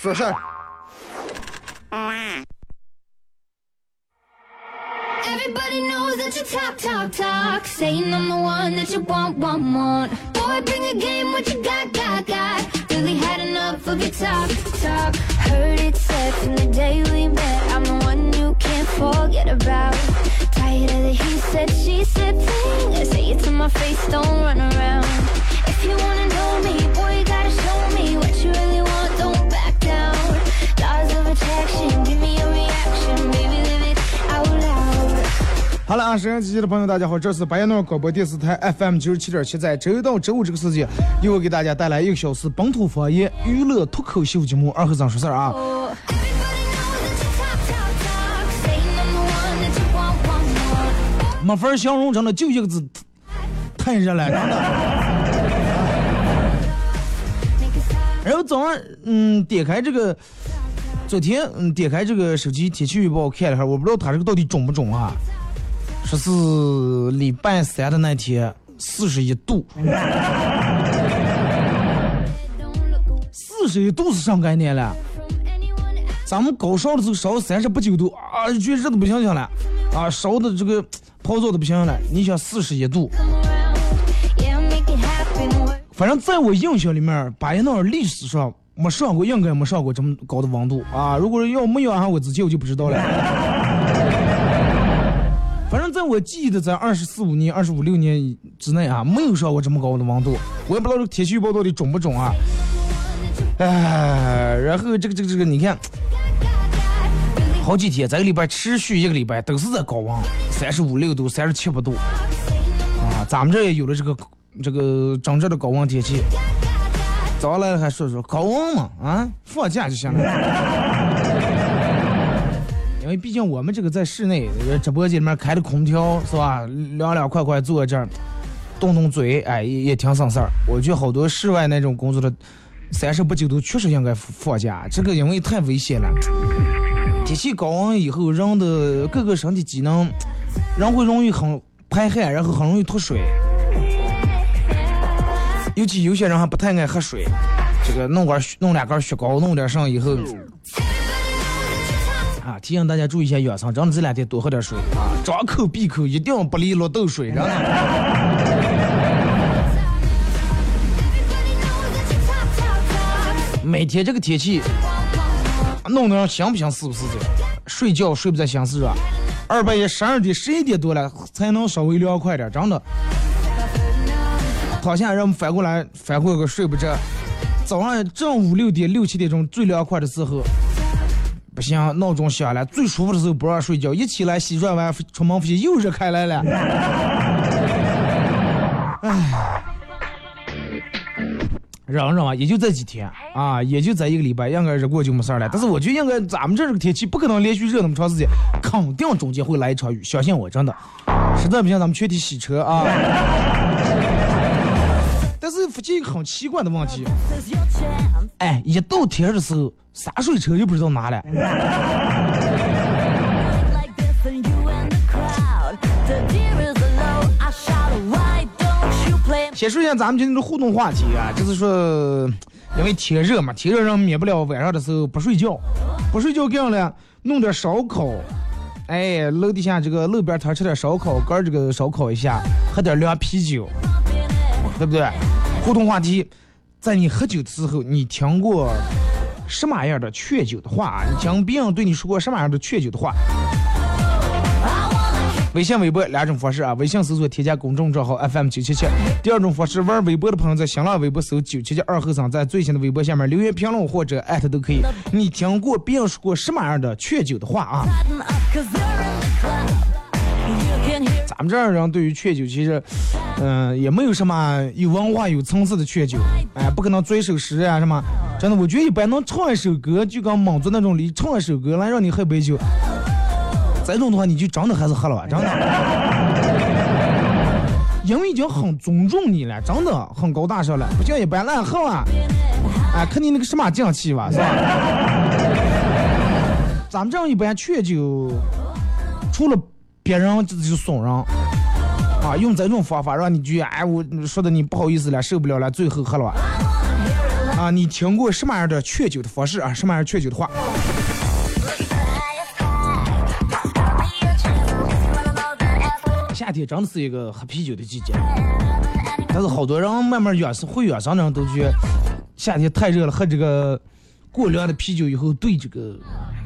Everybody knows that you talk, talk, talk. Saying I'm the one that you want, want, want. Boy, bring a game, what you got, got, got. Really had enough of your talk, talk. Heard it said from the day we met, I'm the one you can't forget about. Tired of the he said, she said thing. I say it to my face, don't run around. If you want 好了啊，收音机前的朋友，大家好，这是白彦淖尔广播电视台 FM 九十七点七，在周一到周五这个时间，又会给大家带来一个小时本土方言娱乐脱口秀节目《二和尚说事儿》啊。Oh. 没法形容，真的就一个字，太热了，真的。然后早上，嗯，点开这个，昨天，嗯，点开这个手机天气预报看了一下，我不知道它这个到底准不准啊？说是礼拜三的那天四十一度，四十一度是上概念了。咱们高烧的时候烧三十八九度啊，就热的不行行了，啊，烧的这个泡澡的不行了。你想四十一度，反正在我印象里面，巴彦淖尔历史上没上过，应该没上过这么高的温度啊。如果要没有俺我自己我就不知道了。反正在我记忆的在二十四五年、二十五六年之内啊，没有上过这么高的温度。我也不知道这个天气预报到底准不准啊。哎，然后这个这个这个，你看，好几天，这个礼拜持续一个礼拜都是在高温，三十五六度、三十七八度啊。咱们这也有了这个这个真正的高温天气。早来了还说说高温嘛啊，放假就行了。因为毕竟我们这个在室内直播间里面开的空调是吧，凉凉快快坐在这儿，动动嘴，哎也也挺省事儿。我觉得好多室外那种工作的，三十八九度确实应该放假，这个因为太危险了。天气高温以后，人的各个身体机能，人会容易很排汗，然后很容易脱水。尤其有些人还不太爱喝水，这个弄根弄两根雪糕，弄点上以后，提醒大家注意一下养生，真的这两天多喝点水啊，张口闭口一定要不离绿豆水，真的。Everybody knows that you talk, talk, talk. 每天这个天气，弄得让想不想死不死的，睡觉睡不在想死热，二半夜十二点十一点多了才能稍微凉快点，真的。躺下让我们反过来反过个睡不着，早上正五六点六七点钟最凉快的时候，不行，闹钟响了，最舒服的时候不让睡觉，一起来洗涮完出门发现又热开来了，唉。忍忍啊，也就这几天啊，也就这一个礼拜，应该热过就没事了。但是我觉得应该咱们这这个天气不可能连续热那么长时间，肯定中间会来一场雨，相信我，真的。实在不行，咱们全体洗车啊。但是附近一个很奇怪的问题，哎，一到天的时候，洒水车就不知道哪了。先说一下咱们今天的互动话题啊，就是说，因为天热嘛，天热人免不了晚上的时候不睡觉，不睡觉干啥呢？弄点烧烤，哎，楼底下这个路边摊吃点烧烤，干这个烧烤一下，喝点凉啤酒，对不对？互动话题，在你喝酒的时候，你听过什么样的劝酒的话？你听别人对你说过什么样的劝酒的话？微信、微博两种方式啊，微信搜索添加公众账号 FM 九七七。第二种方式，玩微博的朋友在新浪微博搜九七七二后生，在最新的微博下面留言评论或者艾特都可以。你听过别人说过什么样的劝酒的话啊？咱们这儿人对于劝酒，其实，嗯、也没有什么有文化、有层次的劝酒，哎，不可能遵守时啊什么。真的，我觉得一般能唱一首歌，就跟莽族那种你唱一首歌来让你喝杯酒，这种的话你就真的还是喝了吧，真的。因为已经很尊重你了，真的很高大上了，不像一般乱喝啊！哎，看你那个什么匠气吧，是吧？咱们这样一般劝酒，除了别人就是怂人啊，用这种方法让你觉得哎，我说的你不好意思了，受不了了，最后喝了吧。啊，你听过什么样的劝酒的方式啊？什么样劝酒的话？夏天真的是一个喝啤酒的季节，但是好多人慢慢养生会养生的人都觉得夏天太热了，喝这个过凉的啤酒以后对这个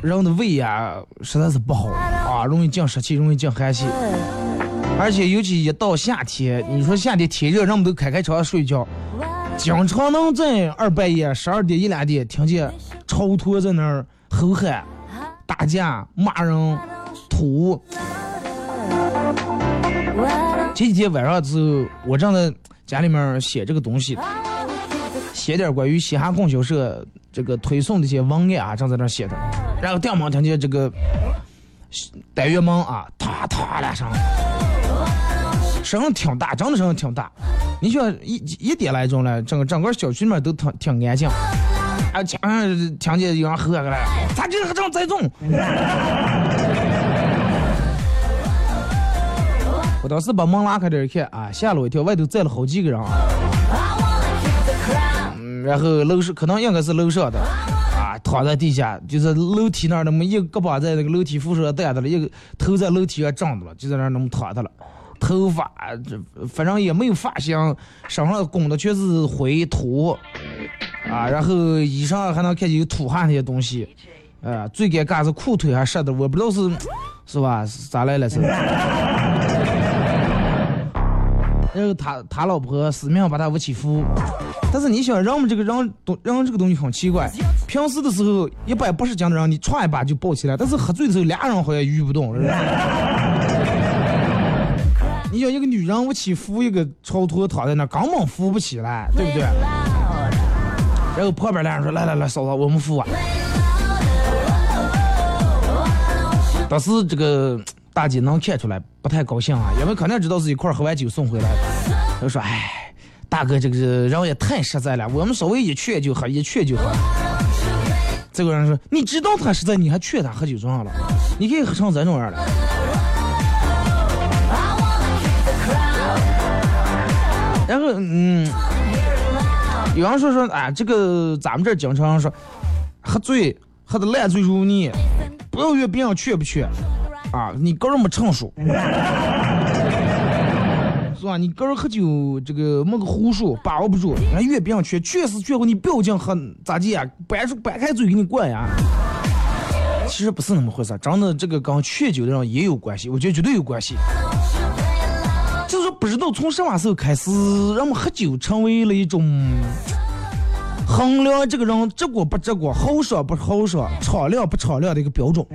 人的胃呀实在是不好啊，容易降湿气，容易降寒气。而且尤其一到夏天，你说夏天天热，人们都开开窗睡觉，经常能在二半夜十二点一两点听见超脱在那儿吼喊、打架、骂人、吐。前几天晚上之后，我正在家里面写这个东西，写点关于嘻哈供销社这个推送的一些文案啊，正在那写的。然后电门听见这个单元门啊，哒哒两声，声音挺大，真的声音挺大。你说一一点来钟了，整个整个小区里面都挺挺安静。啊，听听见有人喝个了，咋这个这么栽种？我当时把门拉开点一看啊，吓了我一跳，外头站了好几个人啊。然后楼上可能应该是楼上的啊，躺在地下，就是楼梯那儿那么一胳膊在那个楼梯扶手上担着了，一个头在楼梯上站着了，就在那儿那么躺着了。头发这反正也没有发型，身上拱的全是灰土啊，然后衣裳还能看见有土汗那些东西，呃，最尴尬是裤腿还湿的，我不知道是是吧？咋来了是？然后他他老婆死命把他往起扶，但是你想，人们这个人东人这个东西很奇怪，平时的时候一般不是这样的人，你歘一把就抱起来，但是喝醉的时候俩人好像遇不动，是吧？你想一个女人往起扶一个超脱躺在那，根本扶不起来，对不对？然后旁边俩人说：“来来来，嫂子，我们扶啊。”当时这个大姐能看出来不太高兴啊，因为肯定知道是一块喝完酒送回来的。她说：“哎，大哥这个人也太实在了，我们稍微一劝就喝，一劝就喝。”这个人说：“你知道他实在，你还劝他喝酒重要了？你可以喝成这种样了。”然后，嗯，有人说说，哎，这个咱们这经常说，喝醉喝的烂醉如泥，不要怨别人劝不劝，啊，你个人没成熟，是吧？你个人喝酒这个没个壶数，把握不住，人怨别人劝，劝是劝过你不要这样喝，咋地呀？掰出掰开嘴给你灌呀？其实不是那么回事，真的这个跟劝酒的人也有关系，我觉得绝对有关系。就是说，不知道从什么时候开始，人们喝酒成为了一种衡量这个人直过不直过、豪爽不豪爽、敞亮不敞亮的一个标准。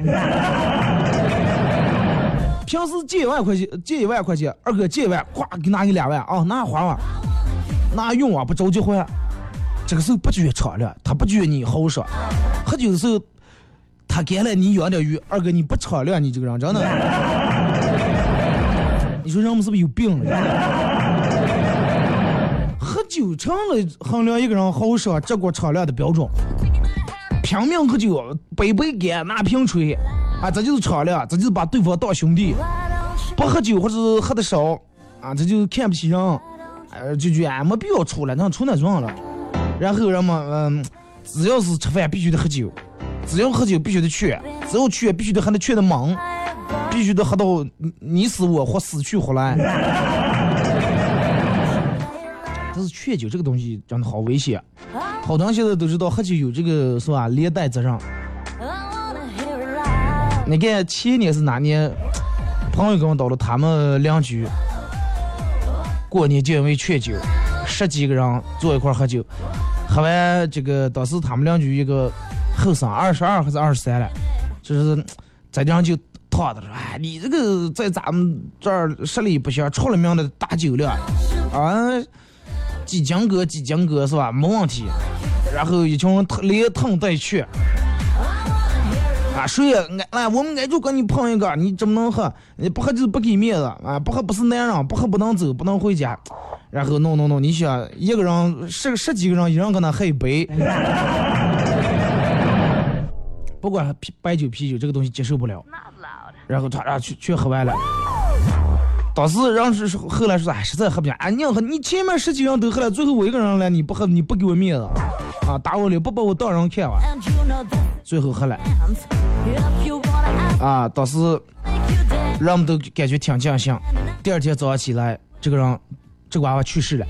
平时借一万块钱，借一万块钱，二哥借一万，咵给拿你两万啊，拿花吧，拿用啊，不着急还。这个时候不觉得敞亮，他不觉得你豪爽。喝酒的时候，他给了你养点鱼，二哥你不敞亮，你这个人真的。你说人们是不是有病了？喝酒成了衡量一个人豪爽、直过敞亮的标准。拼命喝酒，杯杯干，拿瓶吹，啊，这就是敞亮，这就是把对方当兄弟。不喝酒或者喝的少，啊，这就看不起人，呃，就觉得俺没必要出来，那出那状了。然后人们，嗯，只要是吃饭必须得喝酒，只要喝酒必须得劝，只要劝必须得还得劝的猛。必须得喝到你死我活，死去活来。但是劝酒这个东西真的好危险，好多人现在都知道喝酒有这个是吧连带责任。你看前年是哪年？朋友跟我到了，他们邻居过年就因为劝酒，十几个人坐一块喝酒，喝完这个当时他们邻居一个后生，二十二还是二十三了，就是在地上就。躺的说：“哎，你这个在咱们这儿实力不行，出了名的大酒量啊，几斤哥几斤哥是吧？没问题。然后一群人连疼带去。啊，谁也俺来，我们俺就跟你碰一个，你怎么能喝？你不喝就是不给面子啊！不喝不是男人，不喝不能走，不能回家。然后弄弄弄，你想一个人十十几个人，一人跟他喝一杯，不管啤白酒啤酒这个东西接受不了。然后他俩去去喝完了。当时人是后来说，哎，实在喝不下，哎，你喝，你前面十几个人都喝了，最后我一个人来，你不喝，你不给我面子啊，打我脸，不把我当人看哇。最后喝了啊，当时人们都感觉挺尽兴。第二天早上起来，这个人这个娃娃去世了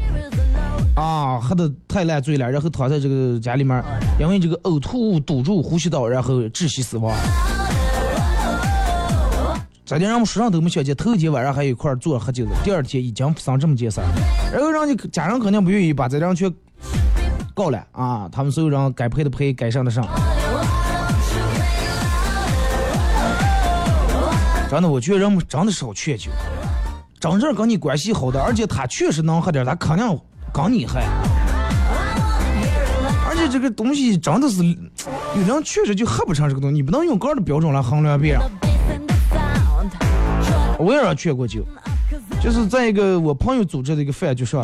啊，喝的太烂醉了，然后躺在这个家里面，因为这个呕吐物堵住呼吸道，然后窒息死亡。昨天人们书上都没写见，头一天晚上还一块坐着喝酒的，第二天已经发生这么件事儿，然后人家家人肯定不愿意把这人全告了啊，他们所有人该赔的赔，该上的上。真的，我觉得人们真的少劝酒，真正跟你关系好的，而且他确实能喝点儿，他肯定跟你喝。而且这个东西真的是，有人确实就喝不成这个东西，你不能用个人的标准来衡量别人。我也让劝过酒，就是在一个我朋友组织的一个饭局上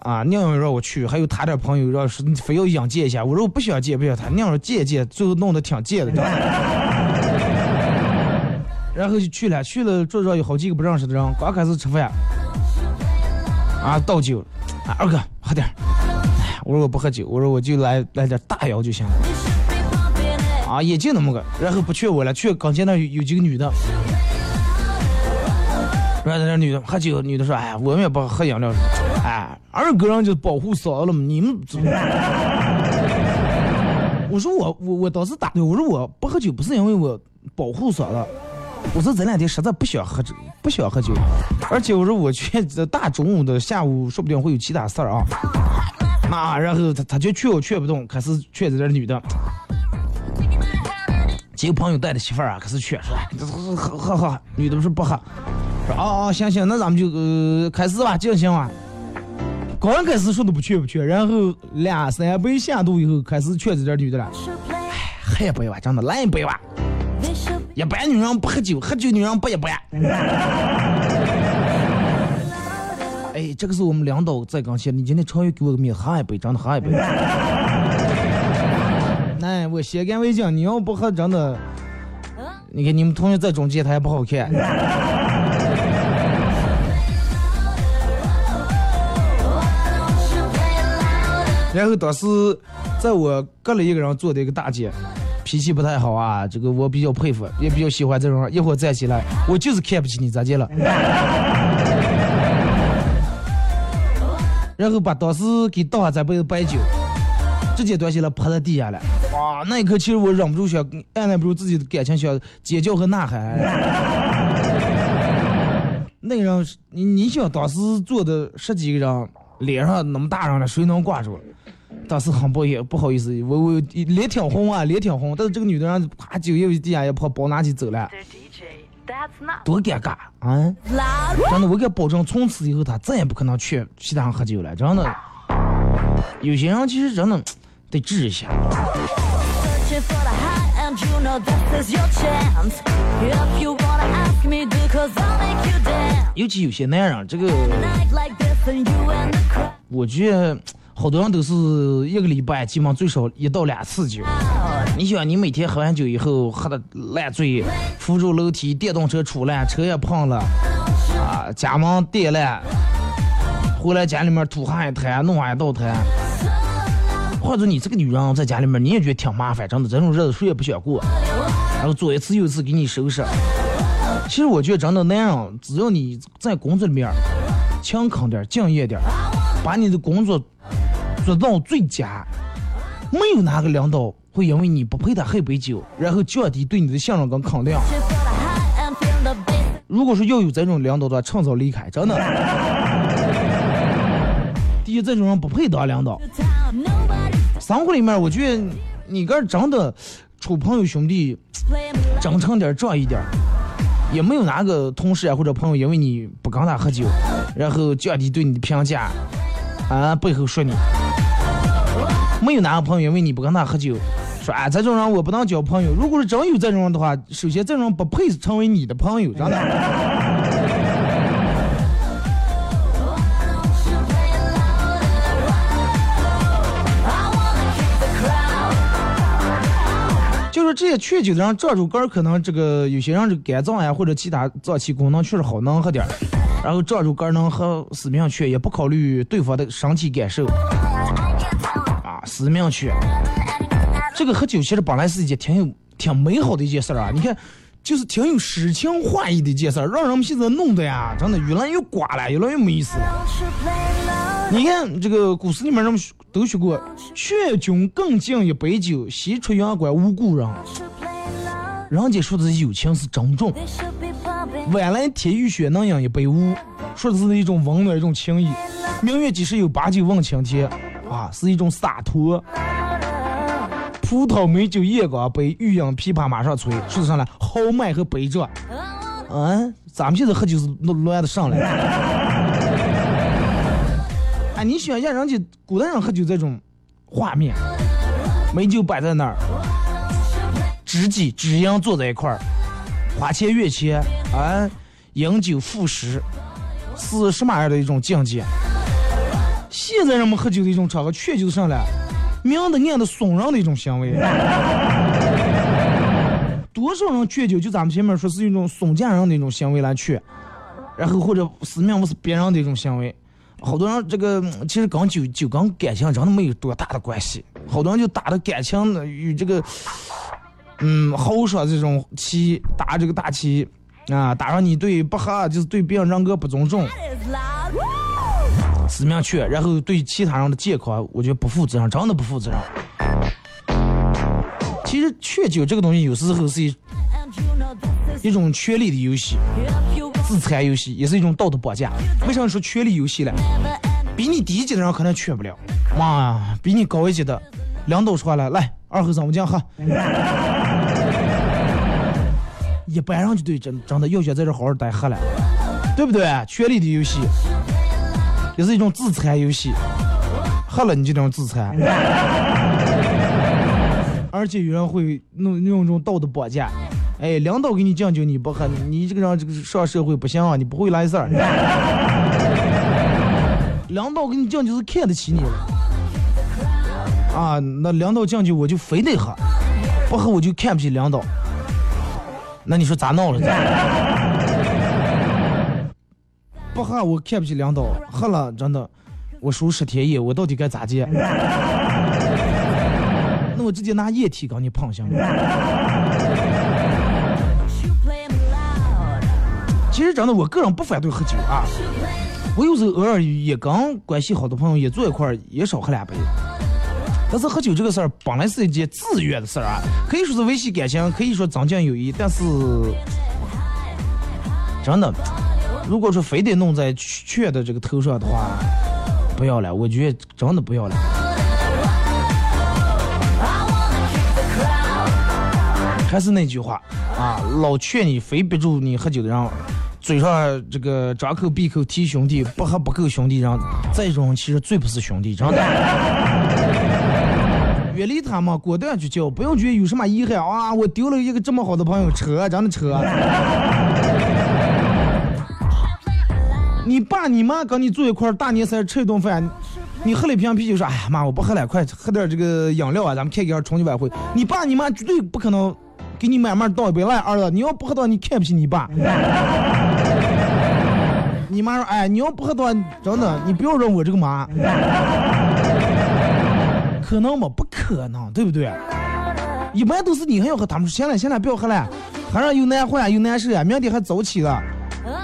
啊，宁宁，让我去，还有他点朋友让是非要硬见一下，我说我不想见，不想他，娘说见一见，最后弄得挺贱的，然后就去了，去了桌上有好几个不认识的人，刚开始吃饭，啊倒酒，啊二哥喝点儿，哎我说我不喝酒，我说我就来来点大窑就行了。啊，也就那么个，然后不劝我了，劝刚才那有几个女的，然后那女的喝酒，女的说，哎，我们也不喝饮料，哎，二哥人就保护嫂子了嘛，你们怎么？我说我我我当时打的，我说我不喝酒不是因为我保护嫂子，我说这两天实在不想喝酒，不想喝酒，而且我说我去这大中午的下午说不定会有其他事儿啊，啊，然后他他就劝我劝不动，开始劝这女的。几个朋友带着媳妇儿啊，可是劝说，喝喝喝，女的不是不喝，说哦哦行行，那咱们就呃开始吧，进行吧。刚开始说的不去不去，然后两三杯下肚以后，开始劝这点女的了，哎喝一杯吧，真的来一杯吧。一般女人不喝酒，喝酒女人不一般。哎，这个是我们领导在刚写，你今天超越给我个面，喝一杯，真的喝一杯。哎，我先干为敬，你要不喝，真的，你看你们同学在中间，他也不好看。然后当时在我隔了一个人坐的一个大姐，脾气不太好啊，这个我比较佩服，也比较喜欢这种。一会儿站起来，我就是看不起你，咋的了？然后把当时给倒下这杯白酒，直接端起来泼在地下了。哇，那一刻其实我忍不住想按捺不住自己的感情，想尖叫和呐喊。那个人，你你想当时坐的十几个人，脸上那么大人了，谁能挂住？当时很抱歉，不好意思，我我脸挺红啊，脸挺红。但是这个女的人，啪酒又往地下一泼，包拿起走了，多尴尬啊！真的，我敢保证，从此以后她再也不可能去其他上喝酒了。真的，有些人其实真的得治一下。尤其有些男人，这个，我觉得。好多人都是一个礼拜基本上最少一到两次酒。你想，你每天喝完酒以后喝的烂醉，扶住楼梯，电动车出来，车也碰了，啊，家门跌了，回来家里面吐上一滩，弄上一道滩。或者你这个女人在家里面，你也觉得挺麻烦，真的，这种日子谁也不想过。然后做一次又一次给你收拾。其实我觉得真的男人，只要你在工作里面勤恳点、敬业点，把你的工作做到最佳，没有哪个领导会因为你不陪他喝一杯酒，然后降低对你的信任跟肯定。如果说要有这种领导的话，趁早离开，真的。第一，这种人不配当领导。生活里面，我觉得你个真的处朋友兄弟真诚点、仗义点，也没有哪个同事啊或者朋友因为你不跟他喝酒，然后降低对你的评价，啊背后说你。没有哪个朋友因为你不跟他喝酒，说啊这种人我不能交朋友。如果是真有这种人的话，首先这种人不配成为你的朋友，真的。就是这些劝酒的人，这首歌可能这个有些人这肝脏呀或者其他脏器功能确实好能喝点儿，然后这首歌能喝死命劝，也不考虑对方的身体感受，死命去。这个喝酒其实本来是一件挺有挺美好的一件事儿啊，你看，就是挺有诗情画意的一件事儿，让人们现在弄的呀，真的越来越寡了，越来越没意思了。你看这个古诗里面人们都说过，劝君更尽一杯酒，西出阳关无故人。人家说的是友情是珍重，晚来天欲雪能饮一杯无，说的是一种温暖一种情谊。明月几时有，把酒问青天，啊，是一种洒脱。葡萄美酒夜光杯，欲饮琵琶马上催，说的上来豪迈和悲壮。嗯，咱们现在喝酒是乱乱的上来。哎，你想象人家古代人喝酒这种画面，美酒摆在那儿，知己知音坐在一块儿，花前月前，啊，饮酒赋诗，是什么样的一种境界？现在人们喝酒的一种场合，劝酒上来，明的暗的怂人的一种行为。多少人劝酒，就咱们前面说是一种怂贱人的一种行为来劝，然后或者死命不是别人的一种行为。好多人这个其实跟酒酒跟感情真的没有多大的关系，好多人就打着感情的与这个嗯豪爽这种气，打这个大旗啊，打上你对不喝就是对别人人格不尊重，死命劝，然后对其他人的健康，我觉得不负责任，真的不负责任。其实劝酒这个东西，有时候是一一种权力的游戏。自残游戏也是一种道德绑架。为啥说权力游戏呢？比你低级的人可能劝不了。妈呀，比你高一级的，领导说了，来，二后生我讲喝。一般人就对真真的要想在这好好待喝了，对不对？权力的游戏也是一种自残游戏，喝了你就这种自残，而且有人会弄用这种道德绑架。哎，领导给你敬酒你不喝，你这个人这个上社会不行啊，你不会来事儿。领导给你敬酒是看得起你了，啊，那领导敬酒我就非得喝，不喝我就看不起领导。那你说咋闹了？不喝我看不起领导，喝了真的我输十天液，我到底该咋接？那我直接拿液体跟你碰行吗？其实真的，我个人不反对喝酒啊。我有时候偶尔也跟关系好的朋友也坐一块儿，也少喝两杯。但是喝酒这个事儿本来是一件自愿的事儿啊，可以说是维系感情，可以说增进友谊。但是真的，如果说非得弄在劝的这个头上的话，不要了。我觉得真的不要了。还是那句话啊，老劝你非逼住你喝酒的人。嘴上这个张口闭口提兄弟，不喝不够兄弟，人这种其实最不是兄弟，真的。远离他嘛，果断去交，不用觉得有什么遗憾啊！我丢了一个这么好的朋友，扯，真的扯。你爸你妈跟你坐一块儿大年三十吃一顿饭，你喝了一瓶啤酒，说哎呀妈，我不喝了，快喝点这个饮料啊，咱们开个重庆晚会。你爸你妈绝对不可能给你慢慢倒一杯来，儿子，你要不喝的话，你看不起你爸。你妈说：“哎，你要不喝的话，真的，你不要认我这个妈。可能吗？不可能，对不对？一般都是你还要喝，他们说行了，行了，不要喝了，喝上又难换又难受呀，明天还早起了。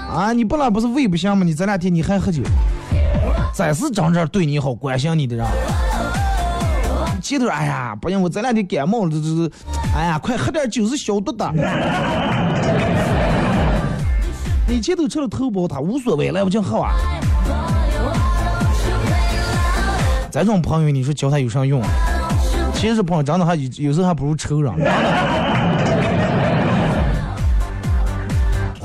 啊，你不然不是胃不行吗？你这两天你还喝酒，真是真正对你好、关心你的人。前头哎呀，不行，我这两天感冒了，这这，哎呀，快喝点酒是消毒的。”你前头吃了头孢，他无所谓，来不及喝啊。这种朋友，你说交他有啥用啊？其实朋友真的还有有时候还不如仇人。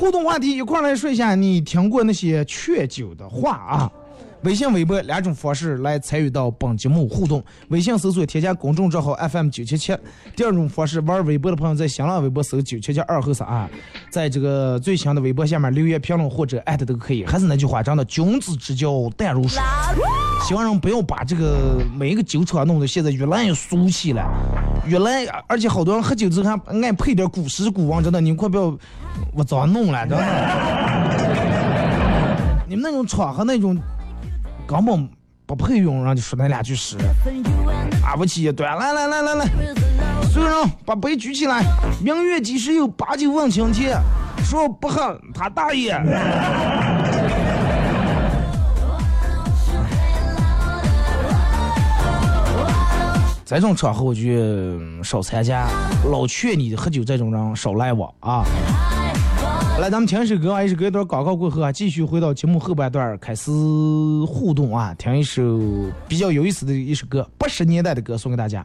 互动话题一块来说一下，你听过那些劝酒的话啊？微信、微博两种方式来参与到本节目互动。微信搜索添加公众账号 FM 九七七。第二种方式，玩微博的朋友在新浪微博搜九七七二后三啊，在这个最新的微博下面留言评论或者艾特都可以。还是那句话，真的君子之交淡如水。希望人不要把这个每一个酒厂弄得现在越来越俗气了，越来而且好多人喝酒之后还爱配点古诗古文，真的，你们快不要我早弄了，真的。你们那种场合那种根本不配用，人就说那两句诗，打不起一段。来来来来来，所有人把杯举起来，明月几时有，把酒问青天。说不喝他大爷。这种场合我就少参加，老劝你喝酒这种人少来往啊。来，咱们听一首歌啊，一首歌一段广告过后啊，继续回到节目后半段开始互动啊，听一首比较有意思的一首歌，八十年代的歌送给大家。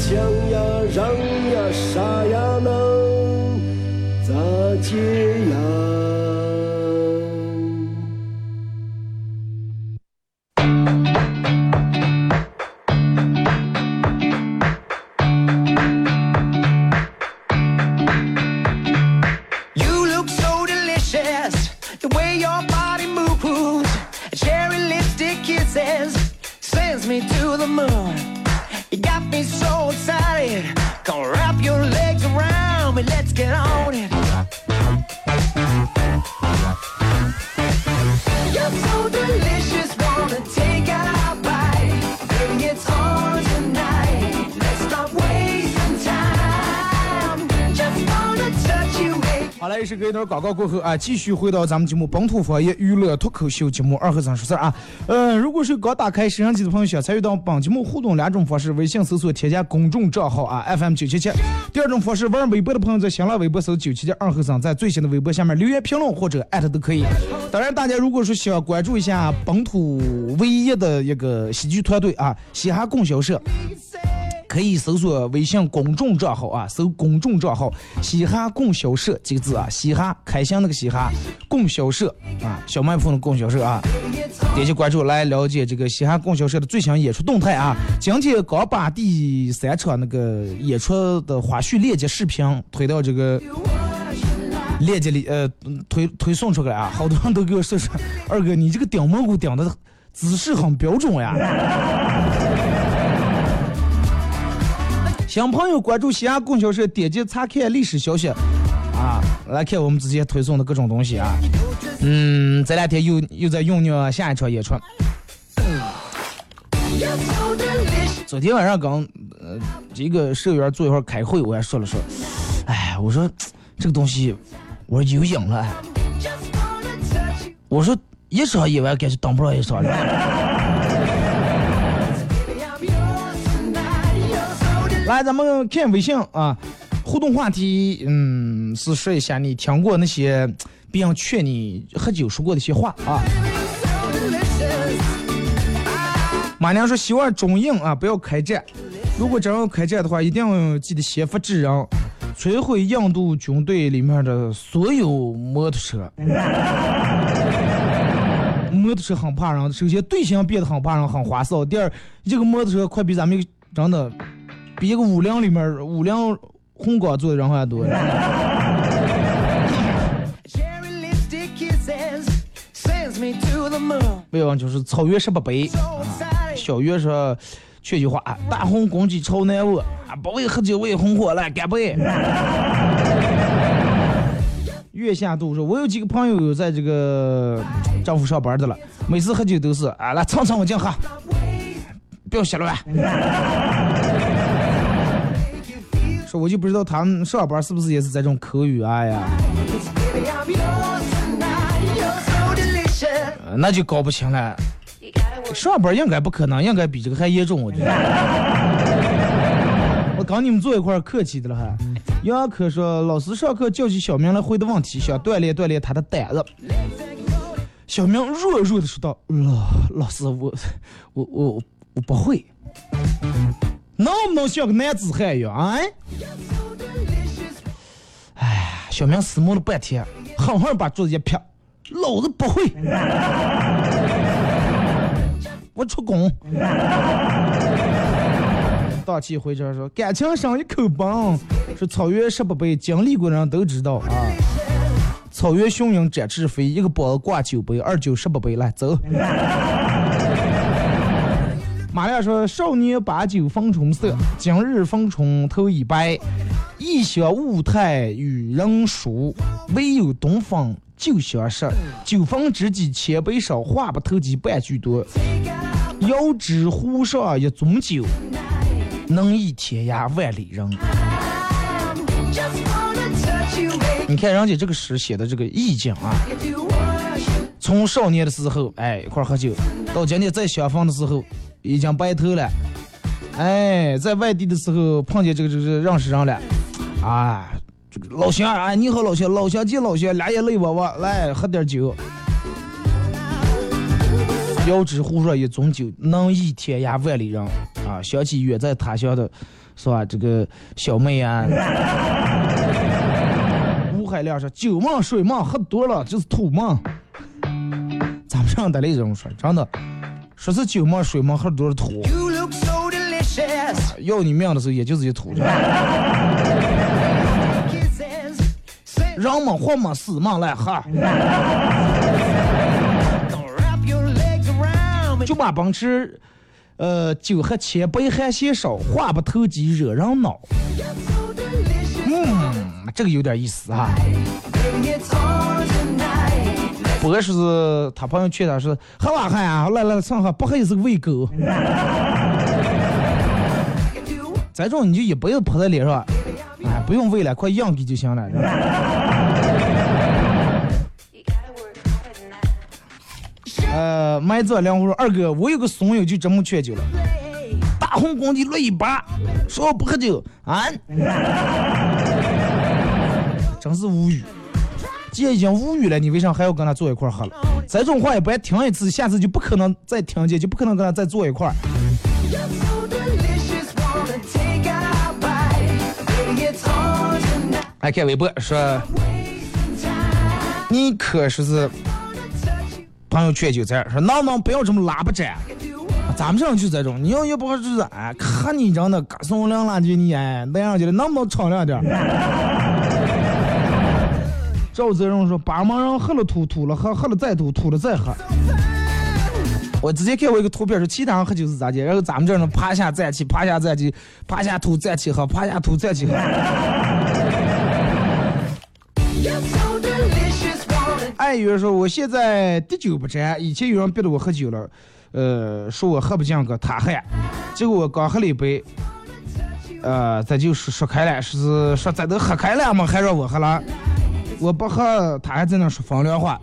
抢呀，让呀，杀呀，能咋解也，是隔一段广告过后啊，继续回到咱们节目本土方言娱乐脱口秀节目二和三说事啊。呃，如果是刚打开摄像机的朋友，想参与到本节目互动两种方式：微信搜索添加公众账号啊 FM 九七七；第二种方式，玩微博的朋友在新浪微博搜九七七二和三，在最新的微博下面留言评论或者艾特都可以。当然，大家如果说想关注一下本土唯一的一个喜剧团队啊，嘻哈供销社。可以搜索微信公众账号啊，搜公众账号“嘻哈供销社”几个字啊，嘻哈开箱那个嘻哈，供销社啊，小卖铺的供销社啊，点击关注来了解这个嘻哈供销社的最新演出动态啊。今天刚把第三场那个演出的花絮链接视频推到这个链接里，呃，推推送出来啊，好多人都给我说说，二哥你这个顶蘑菇顶的姿势很标准呀。新朋友关注西安供销社，点击查看历史消息，啊，来看我们之前推送的各种东西啊。嗯，这两天又又在酝酿下一场演出。昨天晚上刚呃这个社员坐一会儿开会，我还说了说，哎，我说这个东西，我说有瘾了，我说一场演完感觉当不了一场了。来，咱们看微信啊，互动话题，嗯，是说一下你听过那些别人劝你喝酒说过的一些话啊。马娘说希望中印啊不要开战，如果真要开战的话，一定要记得先发制人，摧毁印度军队里面的所有摩托车。摩托车很怕人，首先队形变得很怕人，很花哨。第二，这个摩托车快比咱们真的比一个五菱里面五菱宏光做的人还多。未忘就是草原十八杯.小月说缺句话，大红公鸡朝南卧，啊，不为喝酒为红火来，干杯！月下度说，我有几个朋友有在这个政府上班的了，每次喝酒都是啊，来蹭蹭我敬喝，不要瞎乱。说我就不知道他们上班是不是也是这种口语，哎呀，那就搞不清了。上班应该不可能，应该比这个还严重，我觉得。我跟你们坐一块儿客气的了哈。杨科说，老师上课叫起小明来回答问题，想锻炼锻炼他的胆子。小明弱弱的说道：“老老师，我我我我不会，能不能像个男子汉一样？哎，哎，小明思慕了半天，狠狠把桌子一撇，老子不会。我出宫。大气回这说，感情上一口崩，是草原十八杯，经历过的人都知道啊。草原雄鹰展翅飞，一个膀子挂九杯，二九十八杯，来走。马亮说：“少年把酒风尘色，今日风尘头已白。异乡物态与人殊，唯有东风旧相识。酒逢知己千杯少，话不投机半句多。遥知湖上一樽酒，能忆天涯万里人。你看人家这个诗写的这个意境啊，从少年的时候，哎，一块喝酒，到今天再相逢的时候，已经白头了。哎，在外地的时候碰见这个这个认识人了，啊，这个老乡啊，你好老乡，老乡见老乡，俩眼泪汪汪，来喝点酒。遥知湖上一种酒，能以天涯万里人。啊，想起远在他乡的，是吧？这个小妹啊，吴海亮说酒梦水梦喝多了就是土梦。咱们上得那种说，真的，说是酒嘛水闷喝的都是土。要你命的时候，也就是一土。人嘛，活嘛，死嘛，来喝。就把奔驰，呃，酒喝浅杯，还嫌少，话不投机惹人恼。嗯，这个有点意思哈。Tonight. 博说是他朋友劝他说喝吧喝呀，来来上喝，不喝也是喂狗。You do 这种你就一辈子泼在脸上，哎，不用喂了，快养给就行了。呃，麦子两户说二哥，我有个损友就这么劝酒了，大红光地乱一把，说我不喝酒啊，真是无语。既然已经无语了，你为啥还要跟他坐一块儿喝了？这种话也不爱听一次，下次就不可能再听见，就不可能跟他再坐一块儿。You're so delicious. Wanna take a bite. Baby, it's on tonight. 来看微博说，你可说是朋友劝酒这样说，能不能不要这么拉不展？咱们这样就这种，你要要不就是哎，看你长得嘎松亮烂就你哎那样去了，能不能敞亮点儿？赵泽荣说，把盲人喝了吐，吐了喝，喝了再吐，吐了再喝。我直接看过一个图片，说其他人喝酒是咋的，然后咱们这儿呢，趴下站起，趴下站起，趴下吐站起喝，趴下吐站起喝。爱有人说我现在滴酒不沾，以前有人逼着我喝酒了，呃，说我喝不进个他喝，结果我刚喝了一杯，呃，咱就说说开了，是说咱都喝开了嘛，还让我喝了，我不喝，他还在那说风凉话。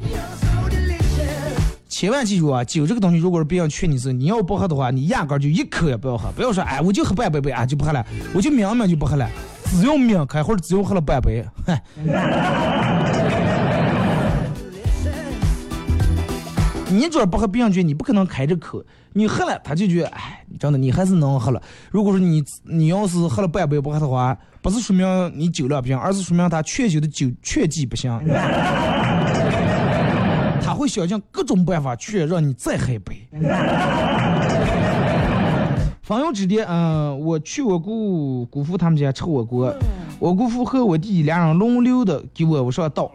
千万记住啊，酒这个东西，如果是别人劝你是，你要不喝的话，你压根就一口也不要喝，不要说哎，我就喝半杯杯啊，就不喝了，我就明明就不喝了，只要抿开或者只要喝了半杯，嗨。你这不喝冰酒，你不可能开着口，你喝了他就觉得，哎，真的你还是能喝了。如果说你你要是喝了半杯不喝的话，不是说明你酒量不行，而是说明他劝酒的酒劝技不行。他会想尽各种办法劝让你再喝一杯。朋友之巅，嗯、我去我姑姑父他们家吃火锅，我姑父和我弟俩人轮流的给我我说倒。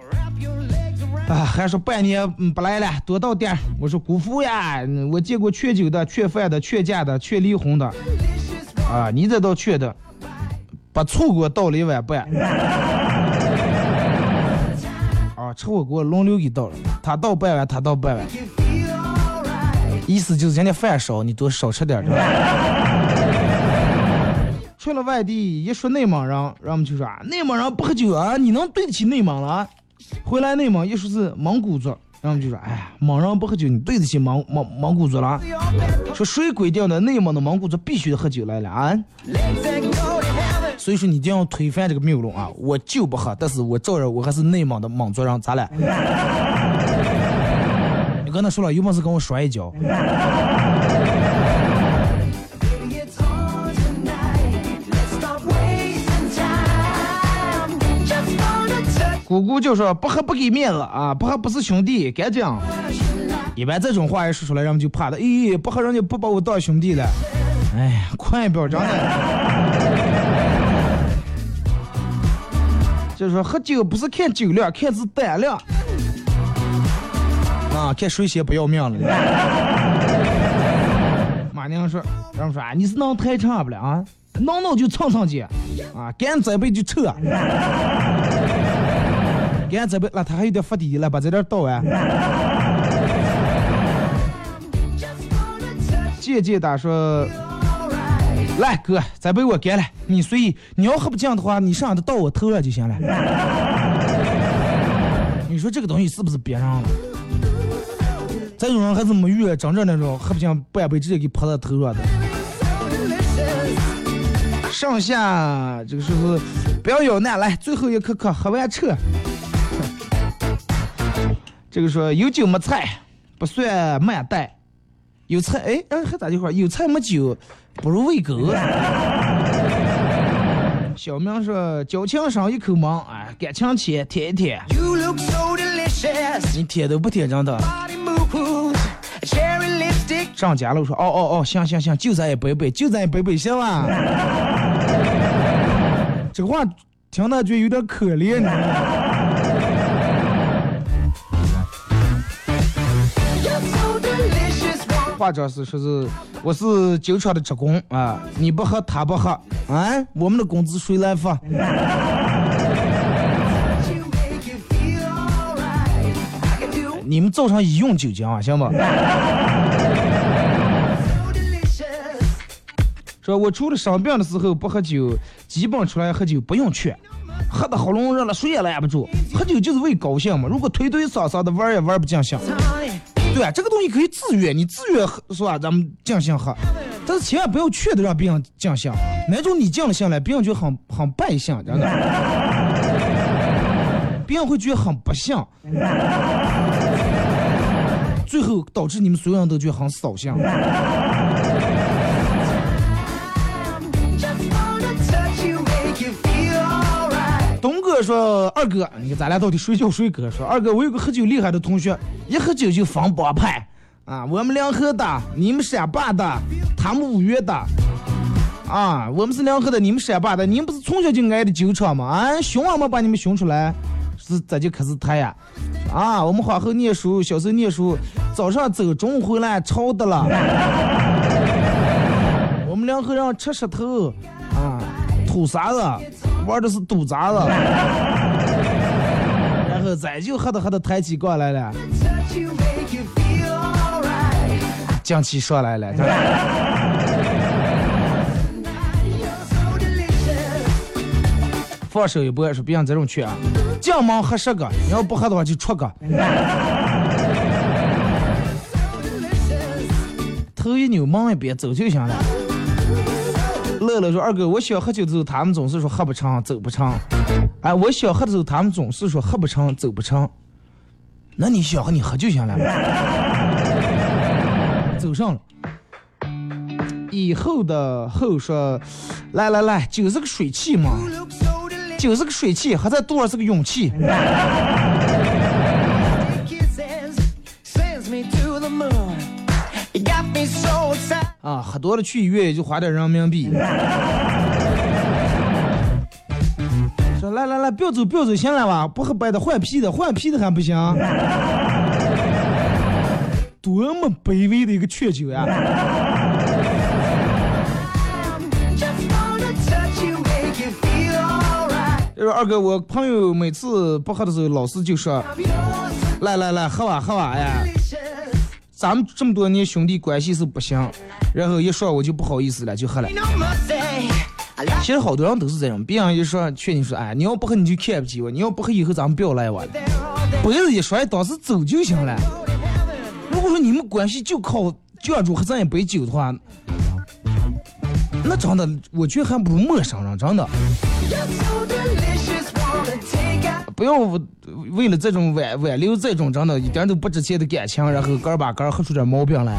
啊，还说半年不来了，多倒点儿。我说姑父呀，我见过劝酒的、劝饭的、劝嫁的、劝离婚的，啊，你这倒劝的，把醋给我倒了一碗半。啊，吃火锅轮流给倒了，他倒半碗，他倒半碗，意思就是人家饭少，你多少吃点儿。去了外地，一说内蒙人，人们就说啊，内蒙人不喝酒啊，你能对得起内蒙了？回来内蒙一说是蒙古族，人们就说，哎呀，蒙人不喝酒，你对得起蒙蒙蒙古族了？说谁规定的内蒙的蒙古族必须得喝酒来了啊？所以说你一定要推翻这个谬论啊！我就不喝，但是我照样我还是内蒙的蒙族人，咋了？你跟他说了，有本事跟我摔一跤。姑姑就说不喝不给面子啊，不喝不是兄弟，干净。一般这种话一说出来，人们就怕了，咦，不喝人家不把我当兄弟了。哎呀，快表真的。就是说喝酒不是看酒量，看是胆量。啊，看谁先不要命了。马娘说，人们说，你是能太长不了啊？能能就蹭蹭去，啊，干这杯就撤。干这边，那他还有点发底，来把这点倒完。渐渐的说，来哥，再杯我干了，你随意。你要喝不进的话，你上的倒我头上就行了。你说这个东西是不是别上了？这种人还是没遇真正那种喝不进半杯直接给泼到头上的。上下这个时候不要咬难？来，最后一颗颗喝完撤。这个说有酒没菜不算慢待，有菜哎哎还咋句话？有菜没酒不如喂狗。小明说交情上一口忙，哎，感情浅舔一舔。你舔都不舔真的。上家了，我说哦哦哦，行行行，就咱也背背，就咱也背背行吧。这个话听着觉得有点可怜，你话这是说是我是酒厂的职工啊，你不喝他不喝啊，我们的工资谁来发？你们造成医用酒精啊，行不？说我除了生病的时候不喝酒，基本出来喝酒不用劝，喝的喉咙热了，谁也拦不住。喝酒就是为高兴嘛，如果推推搡搡的玩也玩不尽兴。对啊，这个东西可以自愿，你自愿喝是吧？咱们尽兴喝，但是千万不要劝的让别人尽兴，哪种你尽了兴了，别人就很很败兴，真的，别人会觉得很不像，最后导致你们所有人都觉得很扫兴。说：“二哥，你看咱俩到底谁叫谁哥？”说：“二哥，我有个喝酒厉害的同学，一喝酒就分帮派啊，我们两河的，你们陕坝的，他们五岳的。”啊，我们是两河的，你们陕坝的，你们不是从小就挨的酒场吗？啊，熊啊没，把你们熊出来，是这就开始谈呀。啊，我们花后念书，小时候念书，早上走，中午回来吵的了。我们两河人吃石头，啊，吐沙子，玩的是赌砸子，然后再就喝的喝的抬起杠来了.将其上来了。放手一搏，说别让这种去啊，进门喝十个，你要不喝的话就出个。头一扭，门一边走就行了。乐乐说：“二哥，我想喝酒的时候，他们总是说喝不成，走不成。哎，我想喝的时候，他们总是说喝不成，走不成。那你想喝你喝就行了，走上了。以后的后说，来来来，酒是个水气嘛，酒是个水气，还在多少是个勇气。啊，喝多了去医院也就花点人民币。说来来来，不要走不要走，行了吧？不喝白的，换啤的，换啤的还不行？多么卑微的一个劝酒呀！Just wanna touch you, make you feel alright. 就是二哥，我朋友每次不喝的时候，老师就说来来来，喝吧喝吧呀！咱们这么多年兄弟关系是不行。”然后一说我就不好意思了，就喝了。其实好多人都是这样，别人一说劝你说：“哎，你要不喝你就看不起我，你要不喝以后咱们不要来往了。” there all day. 杯子一摔，当时走就行了。如果说你们关系就靠犟住喝这一杯酒的话，那真的，我觉得还不如陌生人，真的不要为了这种挽挽留这种真的一点都不值钱的感情，然后个儿把个喝出点毛病来。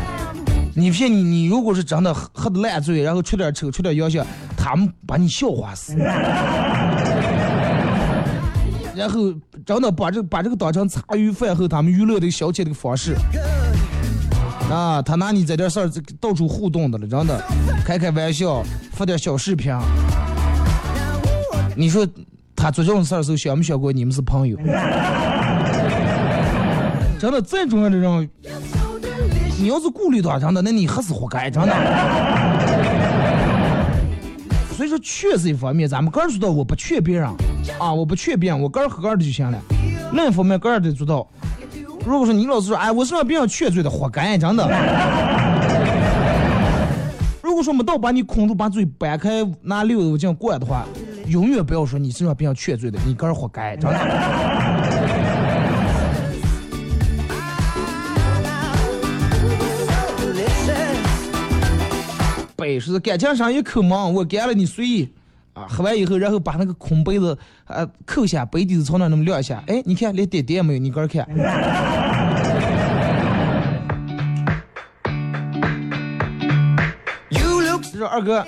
你骗你，你如果是真的喝喝的烂醉，然后出点丑，出点洋相，他们把你笑话死。然后真的把这把这个当成茶余饭后他们娱乐的消遣的方式。啊，他拿你这点事儿到处互动的了，真的，开开玩笑，发点小视频。你说他做这种事儿的时候，想没想过你们是朋友？真的，再重要的人，你要是顾虑他，真的，那你还是活该，真的。所以说，劝是一方面，咱们个人做到，我不劝别人，啊，我不劝别人，我个人合个人的就行了。另一方面，个人得做到。如果说你老是说，哎，我是让别人劝醉的，活该，真的。如果果说没到把你捆住，把嘴掰开，拿溜子这灌的话，永远不要说你身上别人缺罪的，你个人活该，真的。杯是感情上一口忙，我干了你随意。啊，喝完以后，然后把那个空杯子呃扣下，杯底子朝那那么撂下，哎，你看连点点也没有，你个人看。二哥.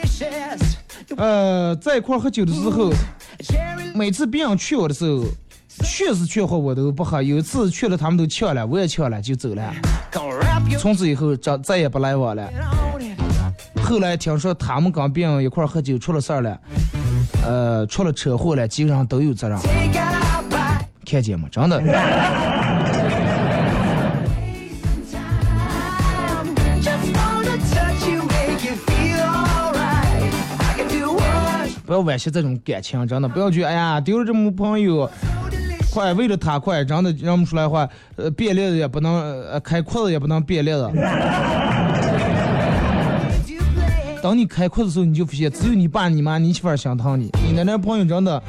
呃，在一块喝酒的时候，每次别人劝我的时候，劝是劝喝我都不喝。有一次劝了他们都呛了，我也呛了就走了。从此以后再再也不来往了。后来听说他们跟别人一块喝酒出了事儿了，呃，出了车祸了，基本上都有责任。看见吗？真的。要惋惜这种感情，真的不要觉得哎呀丢了这么朋友，快为了他快，真的认不出来话，呃，变脸的也不能，开裤子也不能变脸子。you play. 当你开阔的时候，你就发现只有你爸、你妈、你媳妇儿心疼你，你那那朋友真的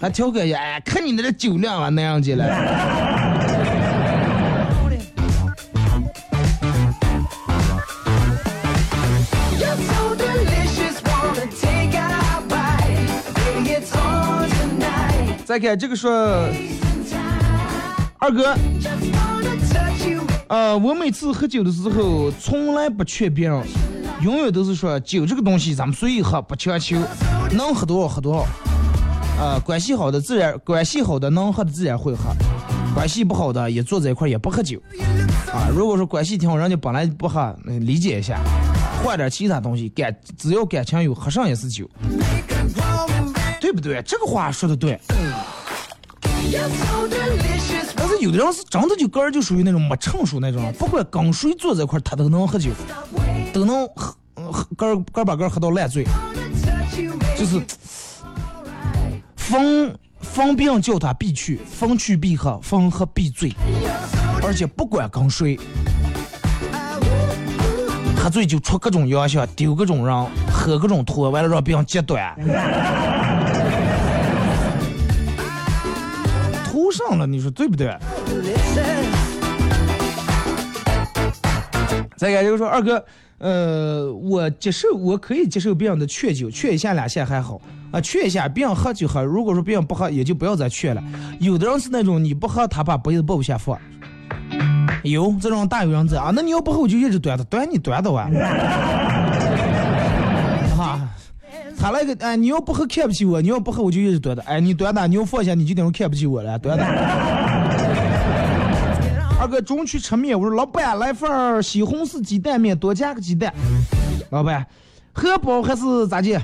还调侃一下，哎，看你那酒量啊那样子了。再看这个说，二哥，呃，我每次喝酒的时候，从来不劝别人，永远都是说酒这个东西咱们随意喝，不强求，能喝多少喝多少。呃，关系好的自然，关系好的能喝的自然会喝，关系不好的也坐在一块也不喝酒。啊，如果说关系挺好，人家本来不喝，理解一下，换点其他东西，感只要感情有，喝上也是酒，对不对？这个话说的对。但是有的人是真的就个人就属于那种没成熟那种，不管跟谁坐在一块儿，他都能喝酒，都能喝嗯喝个儿个儿把个儿喝到烂醉就是逢逢别人叫他必去，逢去必喝，逢喝必醉，而且不管跟谁，喝醉就出各种洋相，丢各种人，喝各种托，完了让别人截断。了，你说对不对？再一个就是说，二哥，呃，我接受，我可以接受别人的劝酒，劝一下两下还好啊，劝一下别人喝就喝，如果说别人不喝，也就不要再劝了。有的人是那种你不喝，他把杯子抱下放，有这种大有人在啊，那你要不喝我就一直端着，端你端的完。哈，他那个哎，你要不喝看不起我，你要不喝我就一直端着，哎，你端的，你要放下你就等于看不起我了，端的。二哥中午去吃面，我说老板来份儿西红柿鸡蛋面，多加个鸡蛋。老板，荷包还是咋的？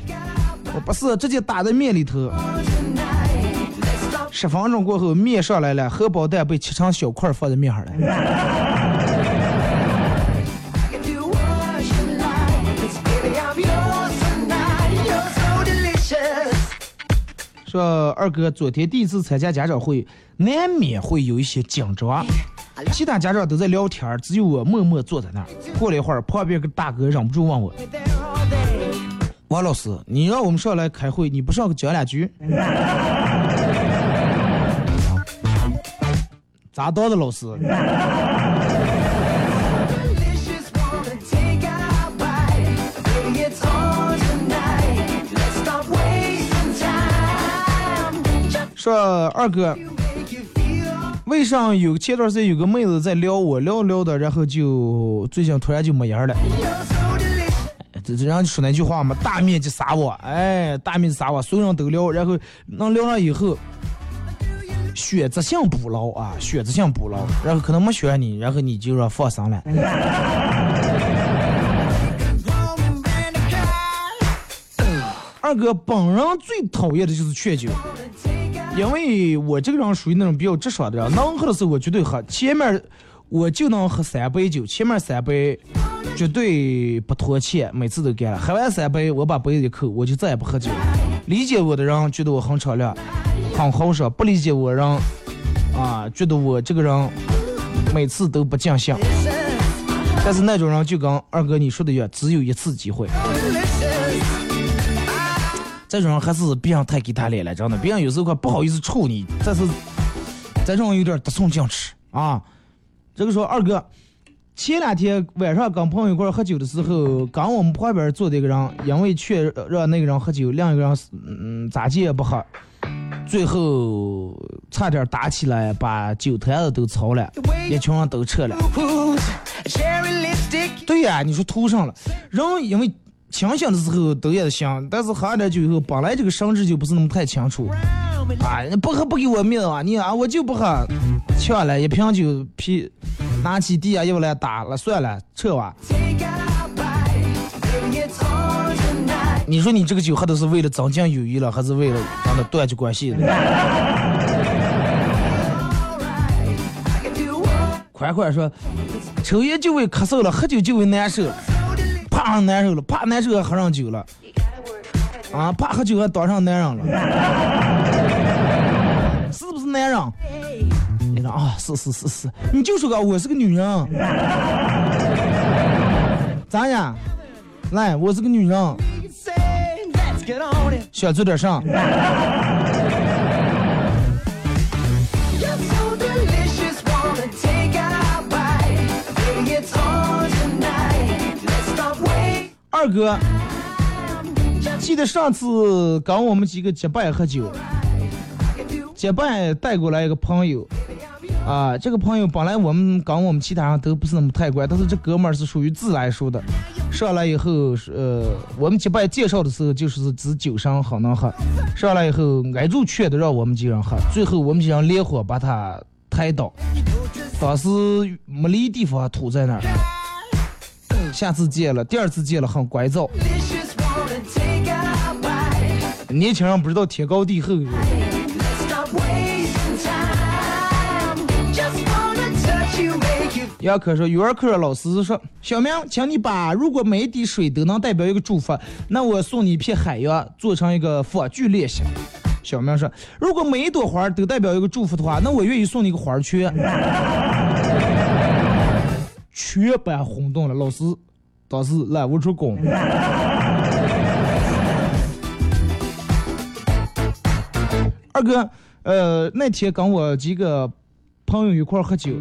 我不是，直接打在面里头。十分钟过后，面上来了，荷包蛋被切成小块放在面上了。说二哥昨天第一次参加家长会，难免会有一些紧张。其他家长都在聊天，只有我默默坐在那儿。过了一会儿，旁边个大哥忍不住问我.王老师，你让我们上来开会，你不上个讲两句？咋当的老师？说二哥，为啥有前段时间有个妹子在撩我，撩撩的，然后就最近突然就没影了。这这人家说那句话嘛，大面积撒我，哎，大面积撒我，所有人都撩，然后能撩上以后，选择性捕捞啊，选择性捕捞，然后可能没选你，然后你就说放生了。二哥本人最讨厌的就是劝酒，因为我这个人属于那种比较直爽的人，能喝的时候我绝对喝，前面我就能喝三杯酒，前面三杯绝对不拖欠，每次都干了。喝完三杯，我把杯子一扣，我就再也不喝酒了。理解我的人觉得我很敞亮，很豪爽；不理解我人，啊，觉得我这个人每次都不尽兴。但是那种人就跟二哥你说的一样，只有一次机会。这种人还是别让太给他脸了，真的，别人有时候快不好意思处你，但是这种人有点得寸进尺啊。这个说二哥，前两天晚上跟朋友一块喝酒的时候，刚我们旁边坐的一个人，因为劝让那个人喝酒，另一个人嗯咋地也不喝，最后差点打起来，把酒坛子都吵了，一群人都撤了。对呀，你说图上了，人因为清醒的时候都也香，但是喝了点酒以后，本来这个神志就不是那么太清楚。啊，你不喝不给我面子啊！你啊，我就不喝，呛了一瓶酒，啤拿起地下又来打了，算了，撤吧。你说你这个酒喝的是为了增进友谊了，还是为了让他断绝关系了宽宽说，抽烟就会咳嗽了，喝酒就会难受，怕难受了，怕难受还喝上酒了，啊，怕喝酒还当上男人了，是不是男人？你说啊，是是是是，你就说个我是个女人，咋样？来，我是个女人，想做点啥？二哥，记得上次跟我们几个结拜喝酒，结拜带过来一个朋友，啊，这个朋友本来我们跟我们其他人都不是那么太乖，但是这哥们儿是属于自来熟的，上来以后呃，我们结拜介绍的时候就是指酒商好能喝，上来以后挨住劝的让我们几人喝，最后我们几人连火把他抬倒，当时没离地方吐在那儿。下次见了，第二次见了很乖躁。Delicious, wanna take a bite. 年轻人不知道天高地厚。杨科说，语文课老师说，小明，请你把如果每一滴水都能代表一个祝福，那我送你一片海洋，做成一个仿句练习。小明说，如果每一朵花都代表一个祝福的话，那我愿意送你一个花圈。全班轰动了，老师当时来不出功。二哥，呃，那天跟我几个朋友一块喝酒，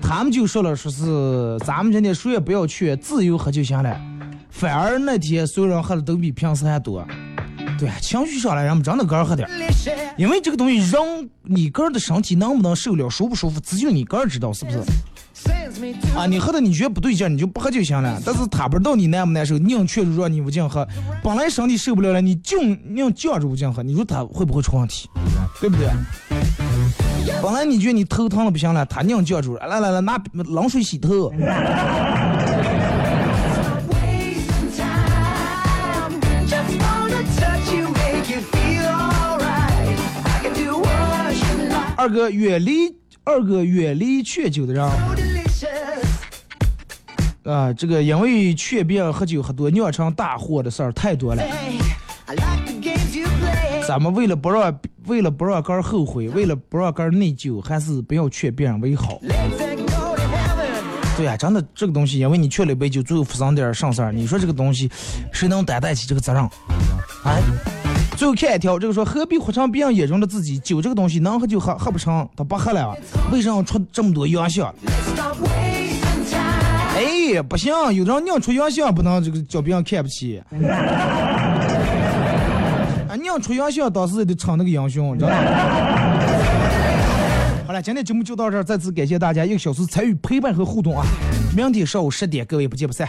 他们就说了，说是咱们今天谁也不要去，自由喝就行了。反而那天所有人喝的都比平时还多。对，情绪上来，人们真的个儿喝点，因为这个东西人你个儿的身体能不能受了，舒不舒服，只有你个儿知道，是不是？啊，你喝的你觉得不对劲，你就不喝就行了。但是他不知道你难不难受，宁劝住你无尽喝。本来身体受不了了，你就宁犟着无尽喝。你说他会不会出问题？对不对？本来你觉得你头疼的不行了，他宁犟住了，来来来，拿冷水洗头。二哥远离，二哥远离劝酒的人。啊，这个因为劝别人喝酒喝多酿成大祸的事儿太多了。咱们为了不让为了不让个儿后悔，为了不让个儿内疚，还是不要劝别人为好。对呀、真的这个东西，因为你劝了一杯酒，最后发生点儿上事儿，你说这个东西，谁能担得起这个责任？哎，最后看一条，这个说何必活成别人眼中的自己？酒这个东西能喝就喝，喝不成他不喝了，为什么出这么多洋相？哎，不行，有的人宁出洋相，不能这个叫别人看不起。啊，宁出洋相，当时也得逞那个英雄，知道吗？好了，今天节目就到这儿，再次感谢大家一个小时参与陪伴和互动啊！明天上午十点，各位不见不散。